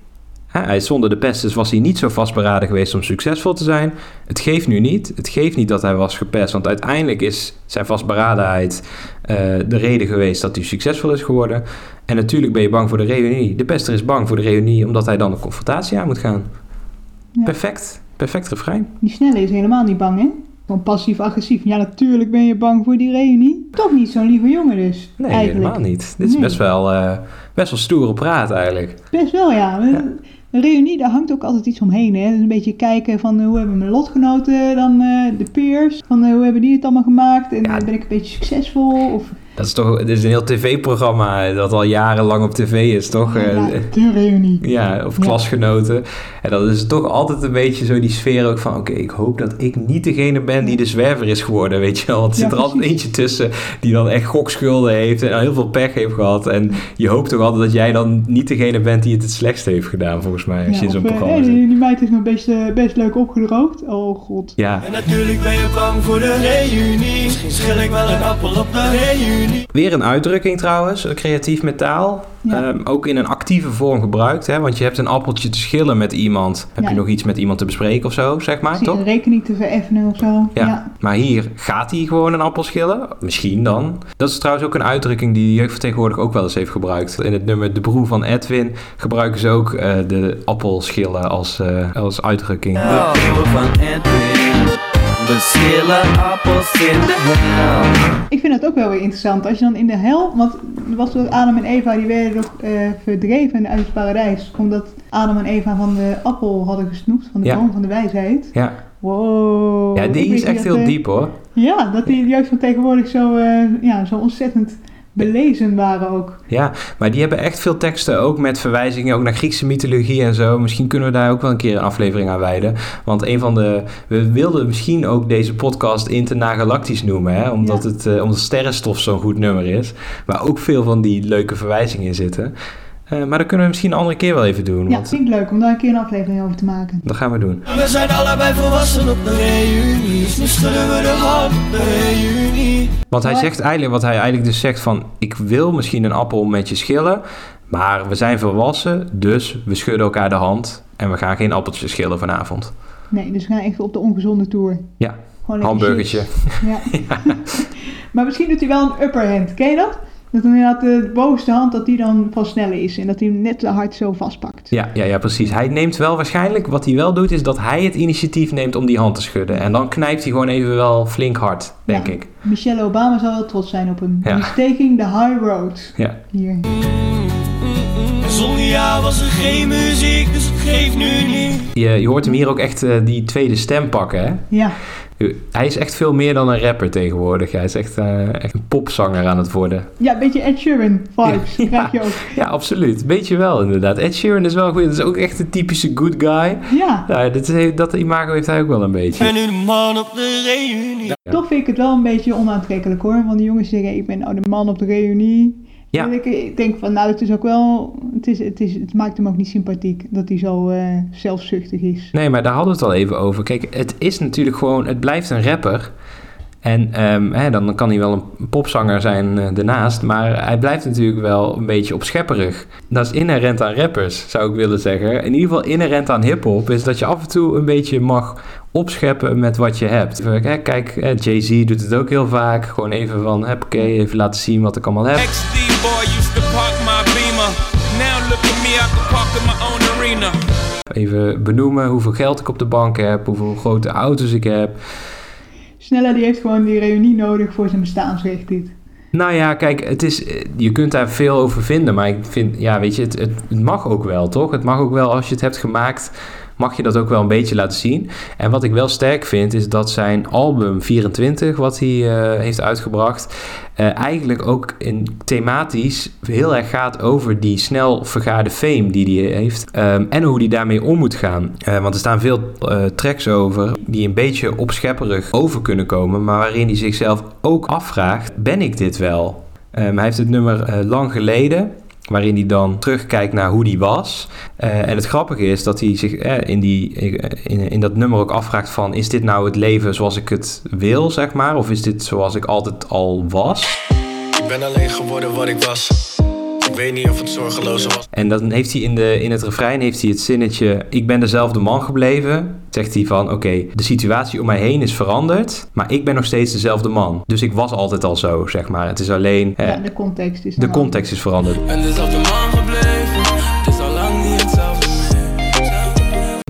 Hij- zonder de pestes was hij niet zo vastberaden geweest om succesvol te zijn. Het geeft nu niet. Het geeft niet dat hij was gepest. Want uiteindelijk is zijn vastberadenheid eh, de reden geweest dat hij succesvol is geworden. En natuurlijk ben je bang voor de reunie. De pester is bang voor de reunie omdat hij dan een confrontatie aan moet gaan. Ja. Perfect. Perfect refrein. Die snelle is helemaal niet bang, hè? Gewoon passief-agressief. Ja, natuurlijk ben je bang voor die reunie. Toch niet zo'n lieve jongen dus, Nee, eigenlijk. helemaal niet. Dit is Nee. best wel, eh, best wel stoere praat eigenlijk. Best wel, ja. Een reunie, daar hangt ook altijd iets omheen. Hè? Dus een beetje kijken van eh, hoe hebben mijn lotgenoten dan eh, de peers. Van eh, hoe hebben die het allemaal gemaakt. En Ja. ben ik een beetje succesvol? Of Dat is toch, het is een heel tv-programma dat al jarenlang op tv is, toch? ja, Eh, de. Ja, of Ja. klasgenoten. En dat is toch altijd een beetje zo die sfeer ook van... oké, ik hoop dat ik niet degene ben die de zwerver is geworden, weet je wel. Want er Ja, zit er altijd eentje tussen die dan echt gokschulden heeft... en heel veel pech heeft gehad. En je hoopt toch altijd dat jij dan niet degene bent die het het slechtste heeft gedaan, volgens mij. Als je in zo'n eh, programma hey, zit. die, die meid is nog best, eh, best leuk opgedroogd. Oh god. Ja, En natuurlijk ben je bang voor de reunie. Misschien schil ik wel een appel op de reunie. Weer een uitdrukking trouwens, creatief metaal. Ja. Ehm, ook in een actieve vorm gebruikt, hè? want je hebt een appeltje te schillen met iemand. Heb Ja. je nog iets met iemand te bespreken of zo, zeg maar, Zie toch? een rekening te vereffenen of zo. Ja. Ja. maar hier gaat hij gewoon een appel schillen. Misschien dan. Dat is trouwens ook een uitdrukking die de jeugd tegenwoordig ook wel eens heeft gebruikt. In het nummer De Broer van Edwin gebruiken ze ook eh, de appel schillen als, eh, als uitdrukking. De broer van Edwin. We schillen appels in de hel. Ik vind het ook wel weer interessant. Als je dan in de hel, want er was Adam en Eva die werden toch eh, verdreven uit het paradijs. Omdat Adam en Eva van de appel hadden gesnoept, van de Ja. boom van de wijsheid. Ja, Wow. ja die is echt dat, heel diep hoor. Ja, dat die juist van tegenwoordig zo, eh, ja, zo ontzettend belezen waren ook. Ja, maar die hebben echt veel teksten ook met verwijzingen ook naar Griekse mythologie en zo. Misschien kunnen we daar ook wel een keer een aflevering aan wijden. Want een van de. We wilden misschien ook deze podcast Internagalactisch noemen, hè? Omdat, Ja. het, eh, omdat Sterrenstof zo'n goed nummer is. Waar ook veel van die leuke verwijzingen in zitten. Eh, maar dat kunnen we misschien een andere keer wel even doen. Ja, Want vind ik leuk om daar een keer een aflevering over te maken. dat gaan we doen. We zijn allebei volwassen op de reunie. Dus nu schudden we de hand op de reunie. Want hij zegt eigenlijk, wat hij eigenlijk dus zegt van... Ik wil misschien een appel met je schillen... Maar we zijn volwassen, dus we schudden elkaar de hand... En we gaan geen appeltje schillen vanavond. Nee, dus we gaan even op de ongezonde tour. Ja, hamburgertje. Ja. maar misschien doet hij wel een upper hand. Ken je dat? Dat inderdaad de bovenste hand, dat die dan van sneller is. En dat hij hem net te hard zo vastpakt. Ja, ja, ja, precies. Hij neemt wel waarschijnlijk, wat hij wel doet, is dat hij het initiatief neemt om die hand te schudden. En dan knijpt hij gewoon even wel flink hard, denk Ja. ik. Michelle Obama zal wel trots zijn op hem. Ja. He's taking the high road. Ja. Hier. Zonder jou was er geen muziek, dus het geeft nu niet. Je, je hoort hem hier ook echt eh, die tweede stem pakken, hè? Ja. Hij is echt veel meer dan een rapper tegenwoordig. Hij is echt, eh, echt een popzanger aan het worden. ja, een beetje Ed Sheeran vibes Ja. krijg je ook. Ja, absoluut. Weet je wel, inderdaad. Ed Sheeran is wel goed. Dat is ook echt een typische good guy. Ja, Ja, dit is, dat imago heeft hij ook wel een beetje. ben nu de man op de reunie. Ja. toch vind ik het wel een beetje onaantrekkelijk hoor. Want die jongens zeggen, ik ben nou de man op de reunie. Ja. Ik, ik denk van, nou het is ook wel, het, is, het, is, het maakt hem ook niet sympathiek dat hij zo eh, zelfzuchtig is. Nee, maar daar hadden we het al even over. Kijk, het is natuurlijk gewoon, het blijft een rapper. En ehm, hè, dan kan hij wel een popzanger zijn eh, daarnaast, maar hij blijft natuurlijk wel een beetje opschepperig. Dat is inherent aan rappers, zou ik willen zeggen. In ieder geval inherent aan hip-hop is dat je af en toe een beetje mag opscheppen met wat je hebt. Hè, Kijk, Jay-Z doet het ook heel vaak. Gewoon even van, oké, even laten zien wat ik allemaal heb. Ex-D-boy used to park my beamer. Now look at me, I can park in my own arena. Even benoemen hoeveel geld ik op de bank heb, hoeveel grote auto's ik heb. Snella die heeft gewoon die reunie nodig voor zijn bestaansrecht dit. Nou ja, kijk, het is, je kunt daar veel over vinden, maar ik vind, ja, weet je, het, het, het mag ook wel, toch? Het mag ook wel als je het hebt gemaakt, mag je dat ook wel een beetje laten zien. En wat ik wel sterk vind, is dat zijn album 24, wat hij eh, heeft uitgebracht, eh, eigenlijk ook in thematisch heel erg gaat over die snel vergaarde fame die hij heeft. ehm, en hoe hij daarmee om moet gaan. Eh, want er staan veel tracks over die een beetje opschepperig over kunnen komen, maar waarin hij zichzelf ook afvraagt: ben ik dit wel? Ehm, hij heeft het nummer lang geleden. Waarin hij dan terugkijkt naar hoe die was. Eh, en het grappige is dat hij zich eh, in, die, in, in dat nummer ook afvraagt van... is dit nou het leven zoals ik het wil, zeg maar? Of is dit zoals ik altijd al was? Ik ben alleen geworden wat ik was. Ik weet niet of het zorgeloze was. En dan heeft hij in, de, in het refrein heeft hij het zinnetje... ik ben dezelfde man gebleven. Zegt hij van, oké, de situatie om mij heen is veranderd... maar ik ben nog steeds dezelfde man. Dus ik was altijd al zo, zeg maar. Het is alleen... eh, Ja, de context is de context is veranderd. En dezelfde man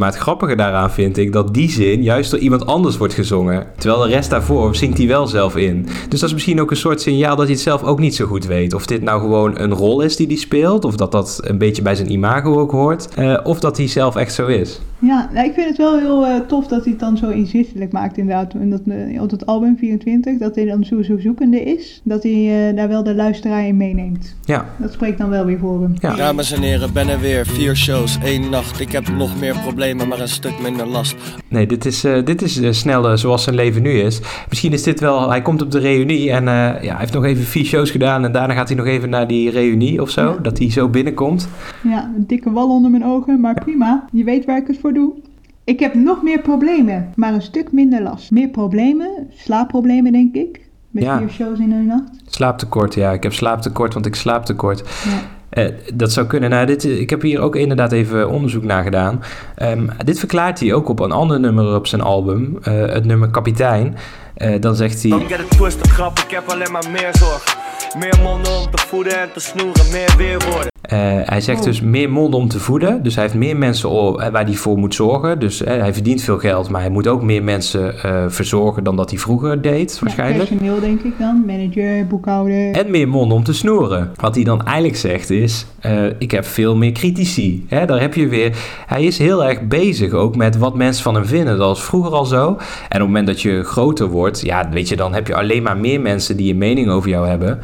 Maar het grappige daaraan vind ik dat die zin juist door iemand anders wordt gezongen. Terwijl de rest daarvoor zingt hij wel zelf in. Dus dat is misschien ook een soort signaal dat hij het zelf ook niet zo goed weet. Of dit nou gewoon een rol is die hij speelt. Of dat dat een beetje bij zijn imago ook hoort. eh, of dat hij zelf echt zo is. Ja, nou, ik vind het wel heel eh, tof dat hij het dan zo inzichtelijk maakt inderdaad. En dat, eh, op dat album 24, dat hij dan zo, zo zoekende is. Dat hij eh, daar wel de luisteraar in meeneemt. Ja, Dat spreekt dan wel weer voor hem. Ja. Dames en heren, ben er weer. Vier shows, één nacht. Ik heb nog meer problemen, maar een stuk minder last. nee, dit is, eh, dit is snel zoals zijn leven nu is. Misschien is dit wel... Hij komt op de reunie en eh, ja, hij heeft nog even vier shows gedaan. En daarna gaat hij nog even naar die reunie of zo. Ja. Dat hij zo binnenkomt. Ja, een dikke wal onder mijn ogen, maar prima. Je weet waar ik het voor doe. Ik heb nog meer problemen, maar een stuk minder last. Meer problemen, slaapproblemen denk ik. Met Ja. vier shows in een nacht. Slaaptekort, ja. Ik heb slaaptekort, want ik slaap tekort. Ja. Eh, dat zou kunnen. Nou, dit, ik heb hier ook inderdaad even onderzoek naar gedaan. Ehm, dit verklaart hij ook op een ander nummer op zijn album, eh, het nummer Kapitein. Eh, dan zegt hij... It twisted, grap, ik heb alleen maar meer zorg. Meer monden om te voeden en te snoeren, meer weerwoorden. Eh, hij zegt Oh. dus meer monden om te voeden. Dus hij heeft meer mensen eh, waar hij voor moet zorgen. Dus eh, hij verdient veel geld, maar hij moet ook meer mensen verzorgen dan dat hij vroeger deed, waarschijnlijk. Ja, personeel denk ik dan, manager, boekhouder. En meer monden om te snoeren. Wat hij dan eigenlijk zegt is: Ik heb veel meer critici. Hè, daar heb je weer. Hij is heel erg bezig ook met wat mensen van hem vinden. Dat was vroeger al zo. En op het moment dat je groter wordt, ja, weet je, dan heb je alleen maar meer mensen die een mening over jou hebben.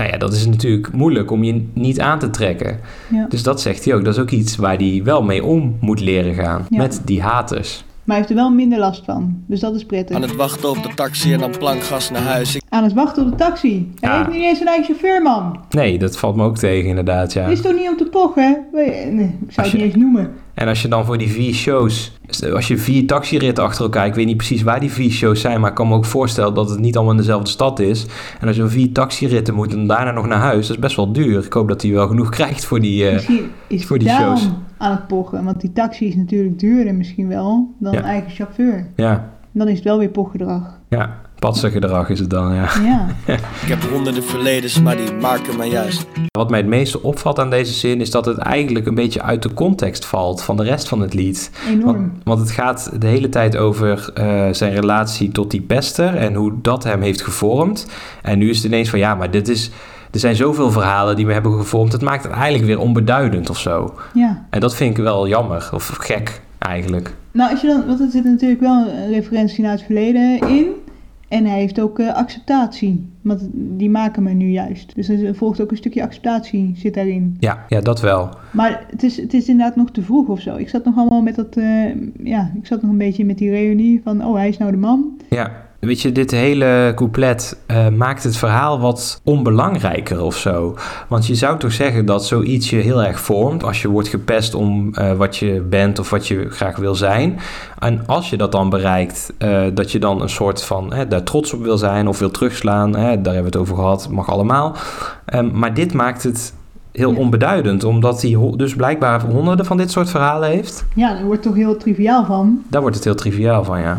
Nou ja, dat is natuurlijk moeilijk om je niet aan te trekken. Ja. Dus dat zegt hij ook. Dat is ook iets waar hij wel mee om moet leren gaan. Ja. Met die haters. Maar hij heeft er wel minder last van. Dus dat is prettig. Aan het wachten op de taxi en dan plankgas naar huis. Ik Aan het wachten op de taxi. Hij Ja. heeft niet eens een eigen chauffeur, man. Nee, dat valt me ook tegen, inderdaad. Ja. Dit is toch niet om te pochen? Nee, nee, ik zou het niet eens noemen. En als je dan voor die vier shows, als je vier taxiritten achter elkaar, ik weet niet precies waar die vier shows zijn, maar ik kan me ook voorstellen dat het niet allemaal in dezelfde stad is. En als je vier taxiritten moet en daarna nog naar huis, dat is best wel duur. Ik hoop dat hij wel genoeg krijgt voor die. eh, is voor die shows. aan het pochen. Want die taxi is natuurlijk duurder misschien wel dan Ja. eigen chauffeur. ja, Dan is het wel weer pochgedrag. ja, patsengedrag is het dan, ja. Ja. Ik heb honderden verledens, maar die maken me juist. Wat mij het meeste opvalt aan deze zin is dat het eigenlijk een beetje uit de context valt van de rest van het lied. Enorm. Want, want het gaat de hele tijd over eh, zijn relatie tot die pester en hoe dat hem heeft gevormd. En nu is het ineens van ja, maar dit is, er zijn zoveel verhalen die me hebben gevormd. Het maakt het eigenlijk weer onbeduidend of zo. ja. En dat vind ik wel jammer of gek eigenlijk. Nou, als je dan, want er zit natuurlijk wel een referentie naar het verleden in. En hij heeft ook eh, acceptatie. Want die maken me nu juist. Dus er volgt ook een stukje acceptatie zit daarin. Ja, ja dat wel. Maar het is, het is inderdaad nog te vroeg of zo. Ik zat nog allemaal met dat, eh, ja, ik zat nog een beetje met die reunie van, oh, hij is nou de man. Ja. Weet je, dit hele couplet eh, maakt het verhaal wat onbelangrijker of zo. Want je zou toch zeggen dat zoiets je heel erg vormt als je wordt gepest om eh, wat je bent of wat je graag wil zijn. En als je dat dan bereikt, eh, dat je dan een soort van hè, daar trots op wil zijn of wil terugslaan. Hè, daar hebben we het over gehad, mag allemaal. Ehm, maar dit maakt het heel Ja. onbeduidend, omdat hij dus blijkbaar honderden van dit soort verhalen heeft. Ja, daar wordt toch heel triviaal van. Daar wordt het heel triviaal van, ja.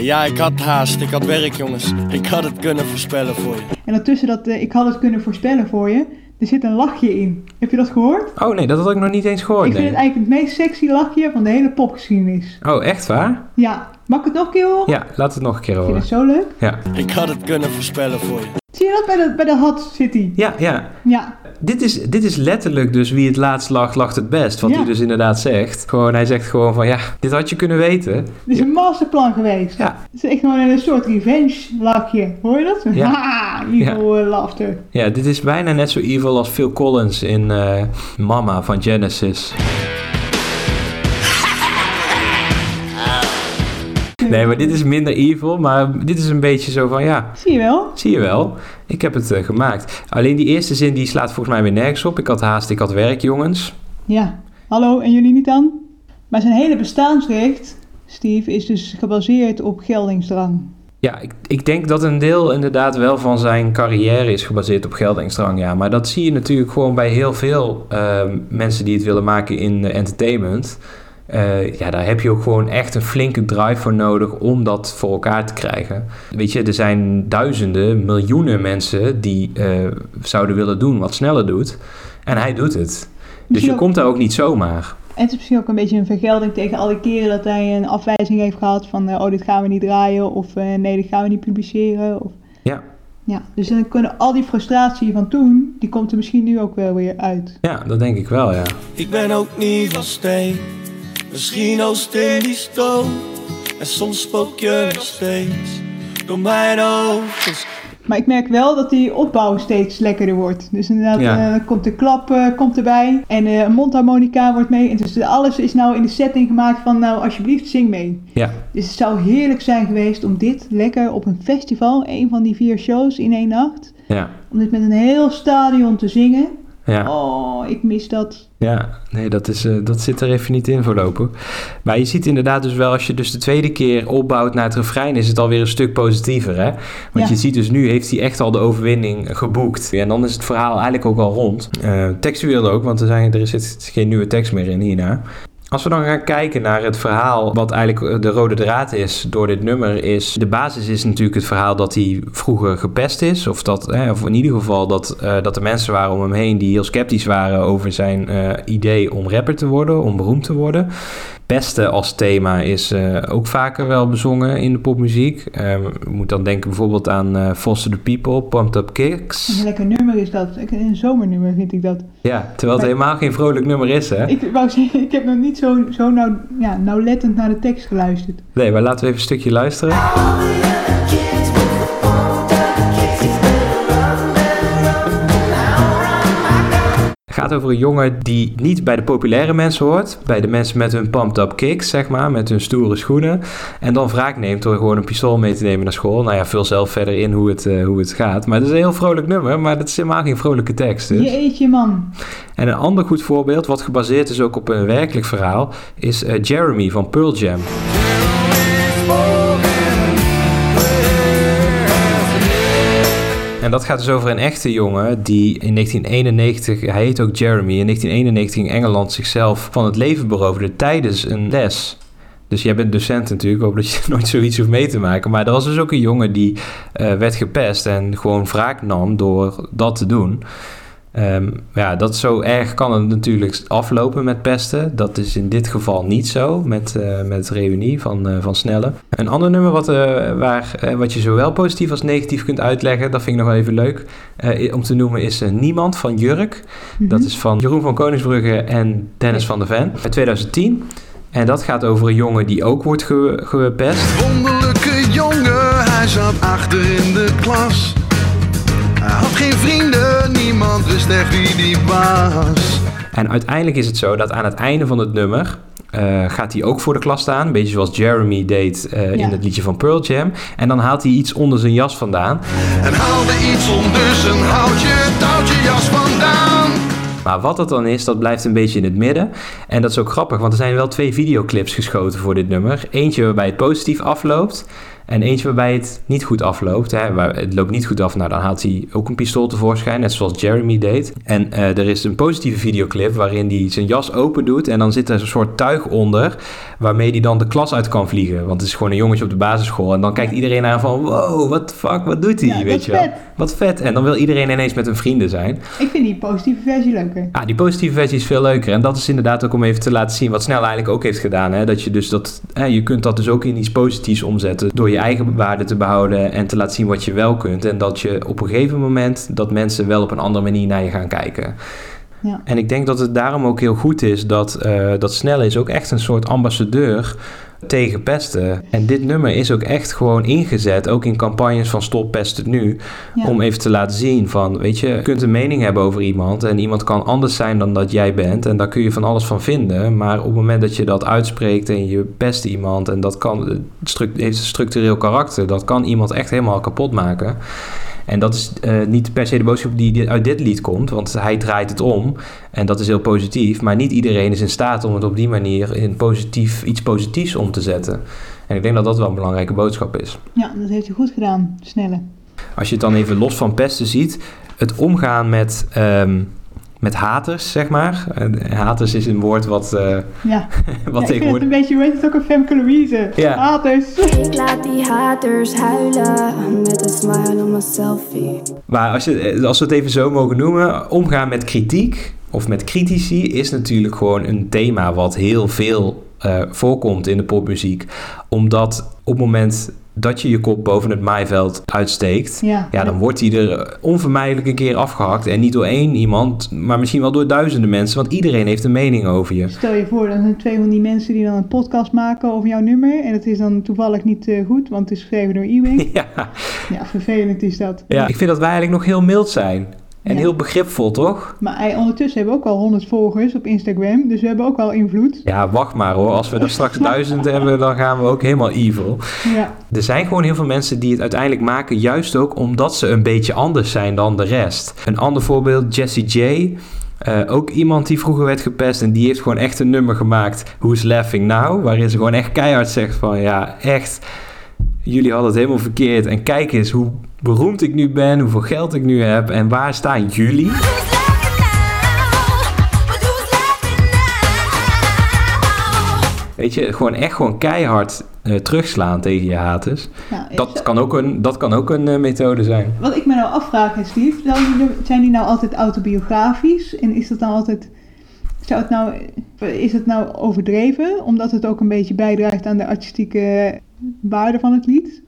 Ja. Ik had haast, ik had werk jongens. Ik had het kunnen voorspellen voor je. En daartussen dat, eh, ik had het kunnen voorspellen voor je, er zit een lachje in. Heb je dat gehoord? Oh nee, dat had ik nog niet eens gehoord. ik vind nee. het eigenlijk het meest sexy lachje van de hele popgeschiedenis. Oh, echt waar? Ja, mag ik het nog een keer horen? Ja, laat het nog een keer Ik vind horen. het zo leuk. Ja. Ik had het kunnen voorspellen voor je. Zie je dat? Bij de, bij de Hot City. Ja, ja. Ja. Dit is, dit is letterlijk dus wie het laatst lacht, lacht het best. Wat Ja. hij dus inderdaad zegt. Gewoon, hij zegt gewoon van ja, dit had je kunnen weten. Het is een masterplan geweest. Ja. Het is echt gewoon een soort revenge lachje. Hoor je dat? Ja. Ha, evil eh, laughter. Ja, dit is bijna net zo evil als Phil Collins in eh, Mama van Genesis. Nee, maar dit is minder evil, maar dit is een beetje zo van ja, Zie je wel? zie je wel, ik heb het eh, gemaakt. Alleen die eerste zin die slaat volgens mij weer nergens op. Ik had haast, ik had werk, jongens. Ja. Hallo, en jullie niet dan? Maar zijn hele bestaansrecht, Steve, is dus gebaseerd op geldingsdrang. Ja, ik, ik denk dat een deel inderdaad wel van zijn carrière is gebaseerd op geldingsdrang, ja. Maar dat zie je natuurlijk gewoon bij heel veel ehm, mensen die het willen maken in entertainment. Eh, ja, daar heb je ook gewoon echt een flinke drive voor nodig om dat voor elkaar te krijgen. Weet je, er zijn duizenden, miljoenen mensen die eh, zouden willen doen wat sneller doet. En hij doet het. Dus je komt daar ook niet zomaar. En het is misschien ook een beetje een vergelding tegen alle keren dat hij een afwijzing heeft gehad van eh, oh dit gaan we niet draaien of eh, nee dit gaan we niet publiceren. Of... Ja. Ja, dus dan kunnen al die frustratie van toen, die komt er misschien nu ook wel weer uit. Ja, dat denk ik wel, ja. Ik ben ook niet van steen, misschien als steen die stoom. En soms spook je nog steeds door mijn. Dus Maar ik merk wel dat die opbouw steeds lekkerder wordt. Dus inderdaad, Ja. eh, komt de klap eh, komt erbij en eh, een mondharmonica wordt mee. En dus alles is nou in de setting gemaakt van nou alsjeblieft zing mee. Ja, Dus het zou heerlijk zijn geweest om dit lekker op een festival, een van die vier shows in één nacht, ja, om dit met een heel stadion te zingen. ja. Oh, ik mis dat. Ja, nee, dat, is, eh, dat zit er even niet in voorlopig. Maar je ziet inderdaad dus wel, als je dus de tweede keer opbouwt naar het refrein, is het alweer een stuk positiever, hè? Want Ja. je ziet dus nu, heeft hij echt al de overwinning geboekt. En dan is het verhaal eigenlijk ook al rond. Eh, textueel ook, want er, zijn, er zit geen nieuwe tekst meer in hierna. Als we dan gaan kijken naar het verhaal, wat eigenlijk eh, de rode draad is door dit nummer, is de basis is natuurlijk het verhaal dat hij vroeger gepest is. Of, dat, of in ieder geval dat, eh, dat er mensen waren om hem heen die heel sceptisch waren over zijn eh, idee om rapper te worden, om beroemd te worden. Pesten als thema is eh, ook vaker wel bezongen in de popmuziek. Eh, je moet dan denken bijvoorbeeld aan eh Foster the People, Pumped Up Kicks. Een lekker nummer is dat. Ik- Een zomernummer vind ik dat. Ja, terwijl het helemaal geen vrolijk nummer is, hè? Ik, wou zeggen, ik heb nog niet zo, zo nauw, ja, nauwlettend naar de tekst geluisterd. Nee, maar laten we even een stukje luisteren. Gaat over een jongen die niet bij de populaire mensen hoort. Bij de mensen met hun pumped up kicks, zeg maar. Met hun stoere schoenen. En dan wraak neemt door gewoon een pistool mee te nemen naar school. Nou ja, vul zelf verder in hoe het, eh, hoe het gaat. Maar het is een heel vrolijk nummer. Maar dat is helemaal geen vrolijke tekst. Dus. Jeetje man. En een ander goed voorbeeld, wat gebaseerd is ook op een werkelijk verhaal, is eh, Jeremy van Pearl Jam. Dat gaat dus over een echte jongen die in 1991, hij heet ook Jeremy, in 1991 in Engeland zichzelf van het leven beroofde tijdens een les. Dus jij bent docent natuurlijk, hoop dat je nooit zoiets hoeft mee te maken. Maar er was dus ook een jongen die eh, werd gepest en gewoon wraak nam door dat te doen. Ehm, ja, dat zo erg kan het natuurlijk aflopen met pesten. Dat is in dit geval niet zo met, eh, met het reunie van, eh, van Snelle. Een ander nummer wat, eh, waar, eh, wat je zowel positief als negatief kunt uitleggen, dat vind ik nog wel even leuk eh, om te noemen, is eh, Niemand van Jurk. Dat is van Jeroen van Koningsbrugge en Dennis van der Ven uit 2010. En dat gaat over een jongen die ook wordt ge- gepest. Wonderlijke jongen, hij zat achter in de klas. Hij had geen vrienden, niemand wist echt wie die was. En uiteindelijk is het zo dat aan het einde van het nummer eh, gaat hij ook voor de klas staan. Een beetje zoals Jeremy deed eh, Ja. in het liedje van Pearl Jam. En dan haalt hij iets onder zijn jas vandaan. En haalde iets onder zijn houtje, touwtje jas vandaan. Maar wat dat dan is, dat blijft een beetje in het midden. En dat is ook grappig, want er zijn wel twee videoclips geschoten voor dit nummer. Eentje waarbij het positief afloopt. En eentje waarbij het niet goed afloopt. Hè. Waar het loopt niet goed af, nou dan haalt hij ook een pistool tevoorschijn. Net zoals Jeremy deed. En eh, er is een positieve videoclip waarin hij zijn jas open doet. En dan zit er een soort tuig onder. Waarmee hij dan de klas uit kan vliegen. Want het is gewoon een jongetje op de basisschool. En dan kijkt iedereen naar van wow, the fuck, wat doet hij? Ja, weet je wel. vet. Wat vet. En dan wil iedereen ineens met hun vrienden zijn. Ik vind die positieve versie leuker. Ja, die positieve versie is veel leuker. En dat is inderdaad ook om even te laten zien wat Snel eigenlijk ook heeft gedaan. Hè? Dat je dus dat, hè, je kunt dat dus ook in iets positiefs omzetten door je eigen waarde te behouden en te laten zien wat je wel kunt. En dat je op een gegeven moment dat mensen wel op een andere manier naar je gaan kijken. Ja. En ik denk dat het daarom ook heel goed is dat, eh dat Snelle is ook echt een soort ambassadeur tegen pesten. En dit nummer is ook echt gewoon ingezet, ook in campagnes van Stop Pesten Nu, Ja. om even te laten zien van, weet je, je kunt een mening hebben over iemand en iemand kan anders zijn dan dat jij bent en daar kun je van alles van vinden, maar op het moment dat je dat uitspreekt en je pest iemand en dat kan, heeft een structureel karakter, dat kan iemand echt helemaal kapot maken. En dat is eh, niet per se de boodschap die uit dit lied komt, want hij draait het om. En dat is heel positief. Maar niet iedereen is in staat om het op die manier in positief, iets positiefs om te zetten. En ik denk dat dat wel een belangrijke boodschap is. ja, dat heeft hij goed gedaan, Snelle. Als je het dan even los van pesten ziet, het omgaan met, ehm, met haters, zeg maar. En haters is een woord wat, eh, Ja, wat ja ik een beetje, hoe heet het ook, een Femke Louise. Ja. Haters. Ik laat die haters huilen met een smile op mijn selfie. Maar als, je, als we het even zo mogen noemen, omgaan met kritiek of met critici is natuurlijk gewoon een thema wat heel veel eh, voorkomt in de popmuziek. Omdat op het moment dat je je kop boven het maaiveld uitsteekt, Ja. ja, dan wordt die er onvermijdelijk een keer afgehakt. En niet door één iemand, maar misschien wel door duizenden mensen, want iedereen heeft een mening over je. Stel je voor, dan zijn twee van die mensen die dan een podcast maken over jouw nummer. En het is dan toevallig niet eh, goed, want het is geschreven door Ewing. Ja, Ja, vervelend is dat. ja, ik vind dat wij eigenlijk nog heel mild zijn. En Ja. heel begripvol, toch? Maar ondertussen hebben we ook al 100 volgers op Instagram, dus we hebben ook wel invloed. Ja, wacht maar hoor. Als we er straks duizend hebben, dan gaan we ook helemaal evil. Ja, Er zijn gewoon heel veel mensen die het uiteindelijk maken, juist ook omdat ze een beetje anders zijn dan de rest. Een ander voorbeeld, Jessie J. Eh, ook iemand die vroeger werd gepest en die heeft gewoon echt een nummer gemaakt, Who's Laughing Now? Waarin ze gewoon echt keihard zegt van, ja, echt, jullie hadden het helemaal verkeerd. En kijk eens hoe beroemd ik nu ben, hoeveel geld ik nu heb en waar staan jullie? Weet je, gewoon echt gewoon keihard eh, terugslaan tegen je haters. nou, is- Dat kan ook een, dat kan ook een eh, methode zijn. Wat ik me nou afvraag, hè, Steve, zijn die, zijn die nou altijd autobiografisch? En is dat nou altijd. Zou het nou, is het nou overdreven, omdat het ook een beetje bijdraagt aan de artistieke waarde van het lied?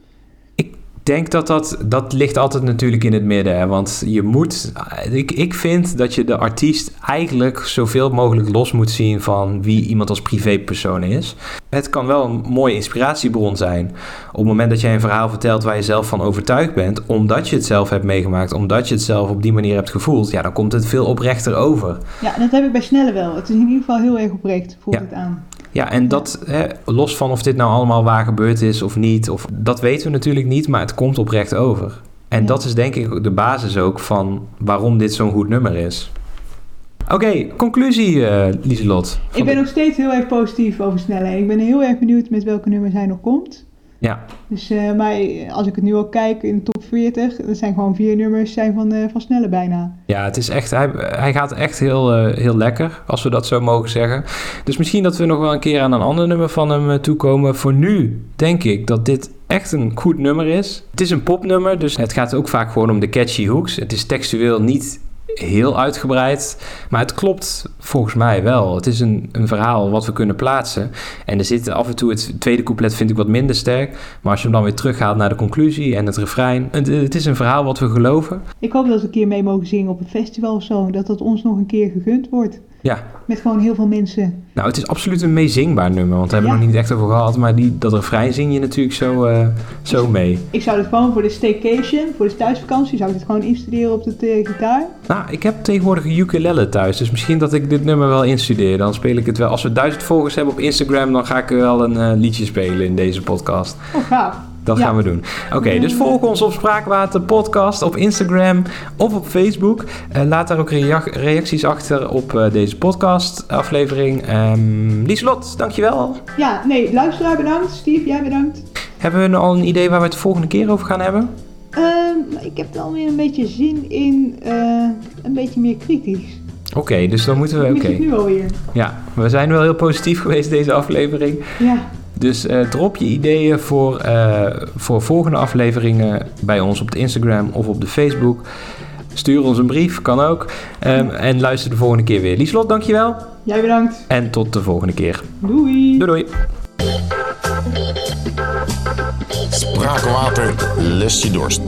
Ik denk dat dat, dat ligt altijd natuurlijk in het midden. Hè? Want je moet, ik, ik vind dat je de artiest eigenlijk zoveel mogelijk los moet zien van wie iemand als privépersoon is. Het kan wel een mooie inspiratiebron zijn. Op het moment dat jij een verhaal vertelt waar je zelf van overtuigd bent, omdat je het zelf hebt meegemaakt, omdat je het zelf op die manier hebt gevoeld, ja, dan komt het veel oprechter over. Ja, dat heb ik bij Snelle wel. Het is in ieder geval heel erg oprecht, voelt Ja. het aan. Ja, en dat, hè, los van of dit nou allemaal waar gebeurd is of niet, of, dat weten we natuurlijk niet, maar het komt oprecht over. En Ja. dat is denk ik de basis ook van waarom dit zo'n goed nummer is. Oké, conclusie, eh Lieselot. Ik ben de- nog steeds heel erg positief over Snelle. Ik ben heel erg benieuwd met welke nummers hij nog komt. Ja, Dus, eh, maar als ik het nu al kijk in de top 40, dat zijn gewoon vier nummers zijn van, eh, van Snelle bijna. ja, het is echt, hij, hij gaat echt heel, eh, heel lekker, als we dat zo mogen zeggen. Dus misschien dat we nog wel een keer aan een ander nummer van hem toekomen. Voor nu denk ik dat dit echt een goed nummer is. Het is een popnummer, dus het gaat ook vaak gewoon om de catchy hooks. Het is textueel niet heel uitgebreid, maar het klopt volgens mij wel. Het is een, een verhaal wat we kunnen plaatsen. En er zit af en toe, het tweede couplet vind ik wat minder sterk, maar als je hem dan weer terughaalt naar de conclusie en het refrein, het, het is een verhaal wat we geloven. Ik hoop dat we een keer mee mogen zingen op een festival of zo. Dat dat ons nog een keer gegund wordt. Ja, Met gewoon heel veel mensen. nou het is absoluut een meezingbaar nummer, want daar hebben we nog niet echt over gehad, maar die, dat refrein zing je natuurlijk zo, eh, zo mee. Ik zou dit gewoon voor de staycation, voor de thuisvakantie, zou ik dit gewoon instuderen op de eh, gitaar. Nou, ik heb tegenwoordig een ukulele thuis, dus misschien dat ik dit nummer wel instudeer. Dan speel ik het wel. Als we duizend volgers hebben op Instagram, dan ga ik wel een eh, liedje spelen in deze podcast. Oh, gaaf. Dat Ja. gaan we doen. Oké, dus volg ons op Spraakwater Podcast op Instagram of op Facebook. Eh, laat daar ook rea- reacties achter op eh, deze podcast aflevering. Ehm Lieslot, dankjewel. Ja, nee, luisteraar bedankt. Steve, jij bedankt. Hebben we al een idee waar we het de volgende keer over gaan hebben? Ehm, ik heb wel weer een beetje zin in eh, een beetje meer kritisch. Oké, dus dan moeten we... Oké, het nu alweer. ja. We zijn wel heel positief geweest deze aflevering. Ja, Dus eh, drop je ideeën voor, eh, voor volgende afleveringen bij ons op de Instagram of op de Facebook. Stuur ons een brief, kan ook. Ehm, en luister de volgende keer weer. Lieslot, dankjewel. jij bedankt. En tot de volgende keer. Doei. Doei doei. Spraakwater lest je dorst.